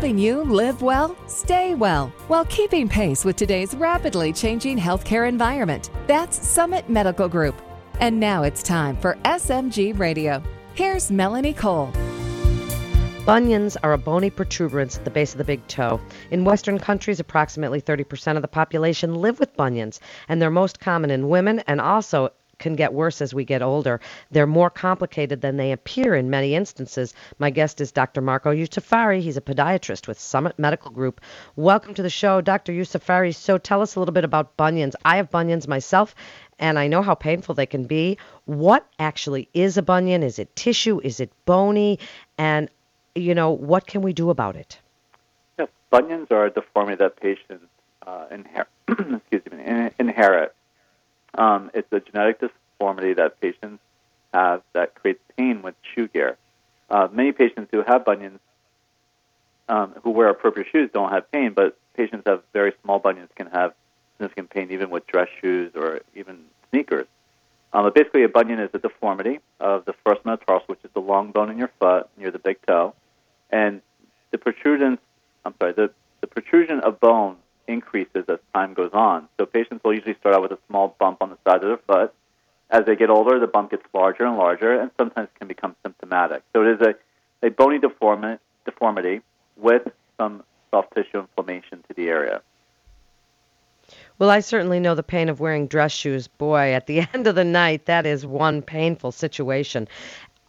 helping you live well, stay well, while keeping pace with today's rapidly changing healthcare environment. That's Summit Medical Group. And now it's time for SMG Radio. Here's Melanie Cole. Bunions are a bony protuberance at the base of the big toe. In Western countries, approximately 30% of the population live with bunions, and they're most common in women and also can get worse as we get older. They're more complicated than they appear in many instances. My guest is Dr. Marco Yusufari. He's a podiatrist with Summit Medical Group. Welcome to the show, Dr. Yusufari. So tell us a little bit about bunions. I have bunions myself, and I know how painful they can be. What actually is a bunion? Is it tissue? Is it bony? And, you know, what can we do about it? Yes, bunions are a deformity that patients uh, inher- excuse me, inherit um, it's a genetic deformity that patients have that creates pain with shoe gear. Uh, many patients who have bunions, um, who wear appropriate shoes, don't have pain, but patients have very small bunions can have significant pain even with dress shoes or even sneakers. Um, but basically, a bunion is a deformity of the first metatarsal, which is the long bone in your foot near the big toe, and the protrusion. I'm sorry, the, the protrusion of bone increases as time goes on. So patients will usually start out with a small bump on the side of their foot. As they get older, the bump gets larger and larger, and sometimes can become symptomatic. So it is a, a bony deformi- deformity with some soft tissue inflammation to the area. Well, I certainly know the pain of wearing dress shoes. Boy, at the end of the night, that is one painful situation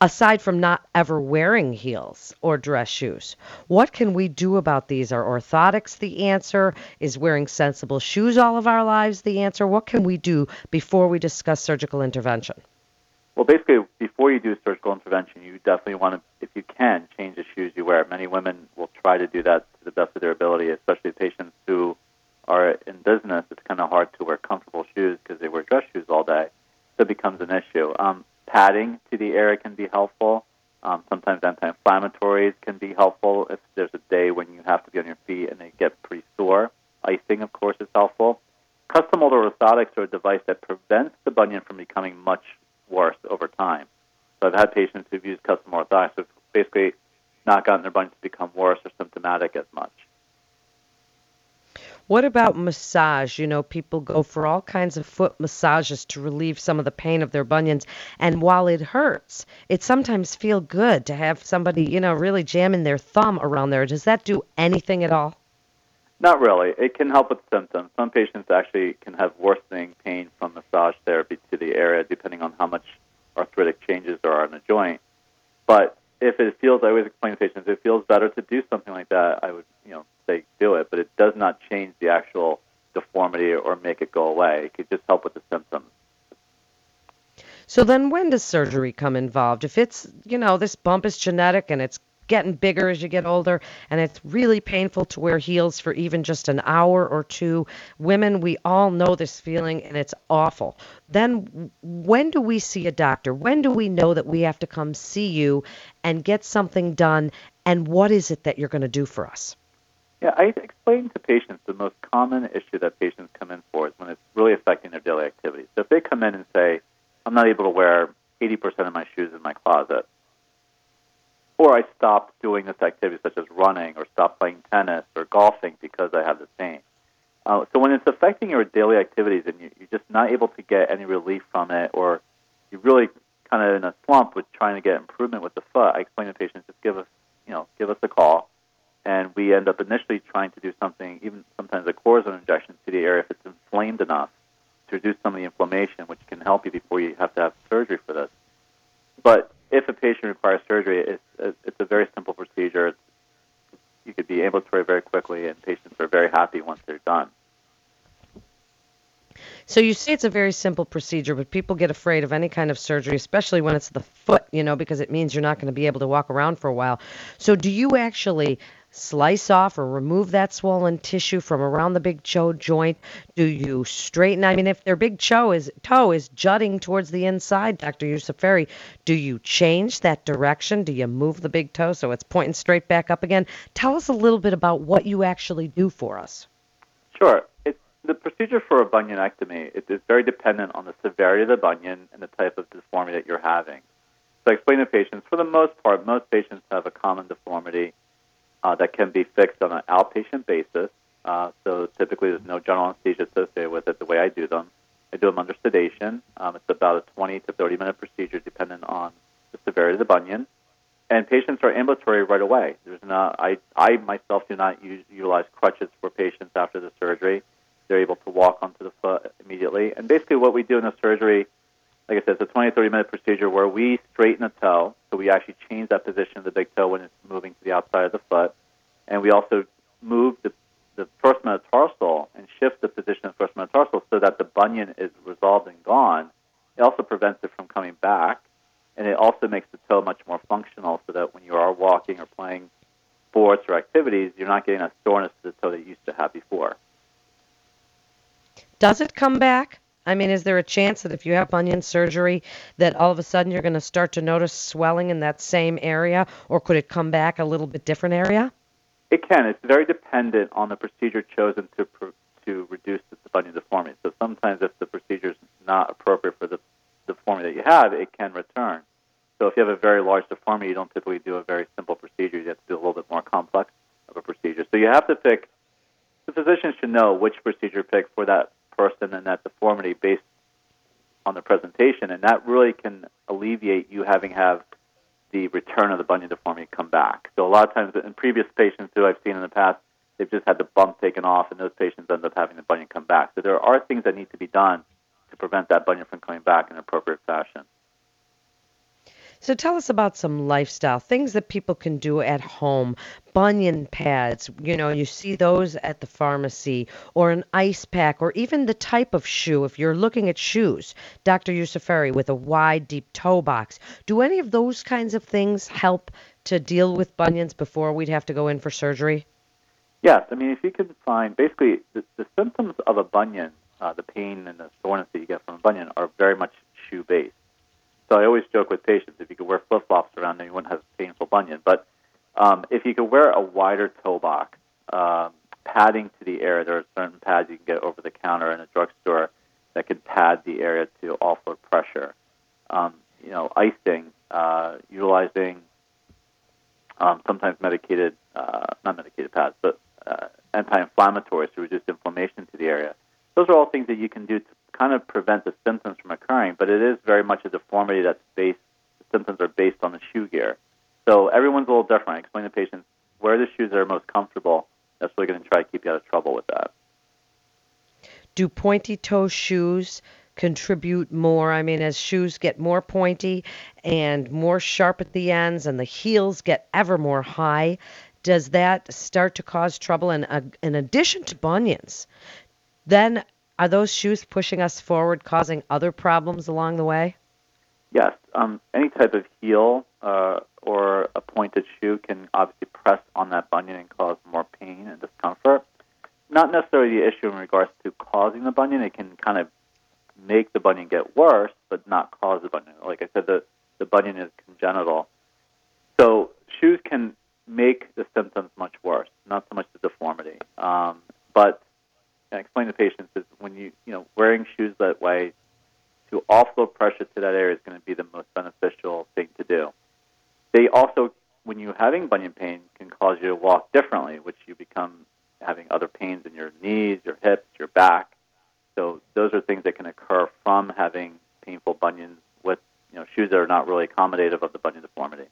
aside from not ever wearing heels or dress shoes. What can we do about these? Are orthotics the answer? Is wearing sensible shoes all of our lives the answer? What can we do before we discuss surgical intervention? Well, basically, before you do surgical intervention, you definitely want to, if you can, change the shoes you wear. Many women will try to do that to the best of their ability, especially patients who are in business. It's kind of hard to wear comfortable shoes because they wear dress shoes all day. So it becomes an issue. Um, padding to the area can be helpful. Um, sometimes anti-inflammatories can be helpful if there's a day when you have to be on your feet and they get pretty sore. Icing, of course, is helpful. Custom molded orthotics are a device that prevents the bunion from becoming much worse over time. So I've had patients who've used custom orthotics who've basically not gotten their bunions to become worse or symptomatic as much. What about massage? You know, people go for all kinds of foot massages to relieve some of the pain of their bunions. And while it hurts, it sometimes feels good to have somebody, you know, really jamming their thumb around there. Does that do anything at all? Not really. It can help with symptoms. Some patients actually can have worsening pain from massage therapy to the area, depending on how much arthritic changes there are in the joint. But if it feels, I always explain to patients, if it feels better to do something like that, I would, you know, say do it, but it does not change the actual deformity or make it go away. It could just help with the symptoms. So then when does surgery come involved? If it's, you know, this bump is genetic and it's getting bigger as you get older and it's really painful to wear heels for even just an hour or two. Women, we all know this feeling and it's awful. Then when do we see a doctor? When do we know that we have to come see you and get something done and what is it that you're going to do for us? Yeah, I explain to patients the most common issue that patients come in for is when it's really affecting their daily activities. So if they come in and say, I'm not able to wear 80% of my shoes in my closet, or I stopped doing this activity such as running or stopped playing tennis or golfing because I have this pain. Uh, so when it's affecting your daily activities and you, you're just not able to get any relief from it, or you're really kind of in a slump with trying to get improvement with the foot, I explain to patients just give us, you know, give us a call and we end up initially trying to do something, even sometimes a cortisone injection to the area if it's inflamed enough to reduce some of the inflammation, which can help you before you have to have surgery for this. But if a patient requires surgery, it's, it's a very simple procedure. It's, you could be ambulatory very quickly, and patients are very happy once they're done. So you say it's a very simple procedure, but people get afraid of any kind of surgery, especially when it's the foot, you know, because it means you're not going to be able to walk around for a while. So do you actually slice off or remove that swollen tissue from around the big toe joint? Do you straighten? I mean, if their big toe is toe is jutting towards the inside, Dr. Yusufari, do you change that direction? Do you move the big toe so it's pointing straight back up again? Tell us a little bit about what you actually do for us. Sure. It's, the procedure for a bunionectomy it is very dependent on the severity of the bunion and the type of deformity that you're having. So I explain to patients, for the most part, most patients have a common deformity uh, that can be fixed on an outpatient basis. Uh, so typically, there's no general anesthesia associated with it. The way I do them, I do them under sedation. Um, it's about a 20 to 30 minute procedure, depending on the severity of the bunion. And patients are ambulatory right away. There's not. I I myself do not use, utilize crutches for patients after the surgery. They're able to walk onto the foot immediately. And basically, what we do in the surgery like I said, it's a 20 30 minute procedure where we straighten the toe. So we actually change that position of the big toe when moving to the outside of the foot. And we also move the, the first metatarsal and shift the position of the first metatarsal so that the bunion is resolved and gone. It also prevents it from coming back. And it also makes the toe much more functional so that when you are walking or playing sports or activities, you're not getting that soreness to the toe that you used to have before. Does it come back? I mean, is there a chance that if you have bunion surgery, that all of a sudden you're going to start to notice swelling in that same area, or could it come back a little bit different area? It can. It's very dependent on the procedure chosen to to reduce the bunion deformity. So sometimes, if the procedure is not appropriate for the deformity that you have, it can return. So if you have a very large deformity, you don't typically do a very simple procedure. You have to do a little bit more complex of a procedure. So you have to pick. The physician should know which procedure to pick for that person and then that deformity based on the presentation, and that really can alleviate you having have the return of the bunion deformity come back. So a lot of times in previous patients who I've seen in the past, they've just had the bump taken off, and those patients end up having the bunion come back. So there are things that need to be done to prevent that bunion from coming back in an appropriate fashion. So tell us about some lifestyle things that people can do at home. Bunion pads, you know, you see those at the pharmacy, or an ice pack, or even the type of shoe. If you're looking at shoes, Dr. Yusufari with a wide, deep toe box. Do any of those kinds of things help to deal with bunions before we'd have to go in for surgery? Yes, I mean, if you can find basically the, the symptoms of a bunion, uh, the pain and the soreness that you get from a bunion, are very much shoe based. So I always joke with patients if you could wear flip flops around, then you wouldn't have painful bunion. But um, if you could wear a wider toe box, um, padding to the area, there are certain pads you can get over the counter in a drugstore that can pad the area to offload pressure. Um, you know, icing, uh, utilizing um, sometimes medicated, uh, not medicated pads, but uh, anti-inflammatories to reduce inflammation to the area. Those are all things that you can do to kind of prevent the symptoms from occurring, but it is very much a deformity that's based, the symptoms are based on the shoe gear. So everyone's a little different. I explain to patients where the shoes are most comfortable. That's really going to try to keep you out of trouble with that. Do pointy toe shoes contribute more? I mean, as shoes get more pointy and more sharp at the ends and the heels get ever more high, does that start to cause trouble? And uh, in addition to bunions, then are those shoes pushing us forward, causing other problems along the way? Yes. Um, any type of heel uh, or a pointed shoe can obviously press on that bunion and cause more pain and discomfort. Not necessarily the issue in regards to causing the bunion. It can kind of make the bunion get worse, but not cause the bunion. Like I said, the, the bunion is congenital. So shoes can make the symptoms much worse, not so much the deformity. Um, but I explain to patients is when you you know wearing shoes that way to offload pressure to that area is going to be the most beneficial thing to do. They also, when you're having bunion pain, can cause you to walk differently, which you become having other pains in your knees, your hips, your back. So those are things that can occur from having painful bunions with you know shoes that are not really accommodative of the bunion deformity.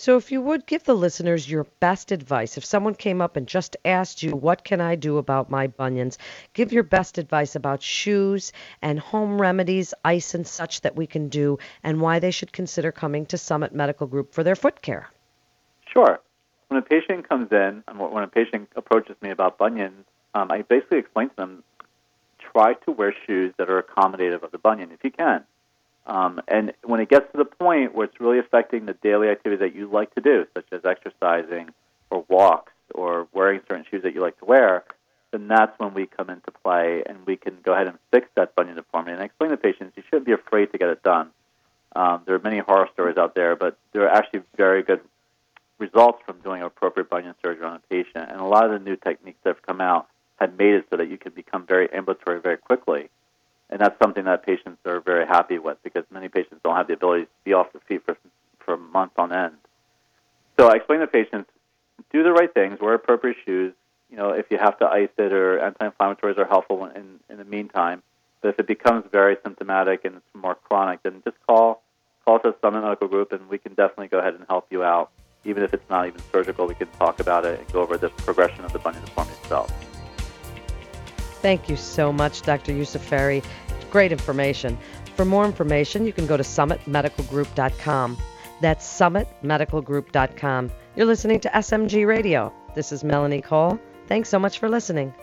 So, if you would give the listeners your best advice, if someone came up and just asked you, What can I do about my bunions? give your best advice about shoes and home remedies, ice and such that we can do, and why they should consider coming to Summit Medical Group for their foot care. Sure. When a patient comes in, and when a patient approaches me about bunions, um, I basically explain to them try to wear shoes that are accommodative of the bunion if you can. Um, and when it gets to the point where it's really affecting the daily activities that you like to do, such as exercising or walks or wearing certain shoes that you like to wear, then that's when we come into play and we can go ahead and fix that bunion deformity. And explain to patients you shouldn't be afraid to get it done. Um, there are many horror stories out there, but there are actually very good results from doing appropriate bunion surgery on a patient. And a lot of the new techniques that have come out have made it so that you can become very ambulatory very quickly and that's something that patients are very happy with because many patients don't have the ability to be off their feet for for months on end. So I explain to patients, do the right things, wear appropriate shoes. You know, if you have to ice it or anti-inflammatories are helpful in, in the meantime. But if it becomes very symptomatic and it's more chronic, then just call call us at Summit Medical Group, and we can definitely go ahead and help you out. Even if it's not even surgical, we can talk about it and go over the progression of the bunion deformity itself. Thank you so much, Dr. Youssef Great information. For more information, you can go to summitmedicalgroup.com. That's summitmedicalgroup.com. You're listening to SMG Radio. This is Melanie Cole. Thanks so much for listening.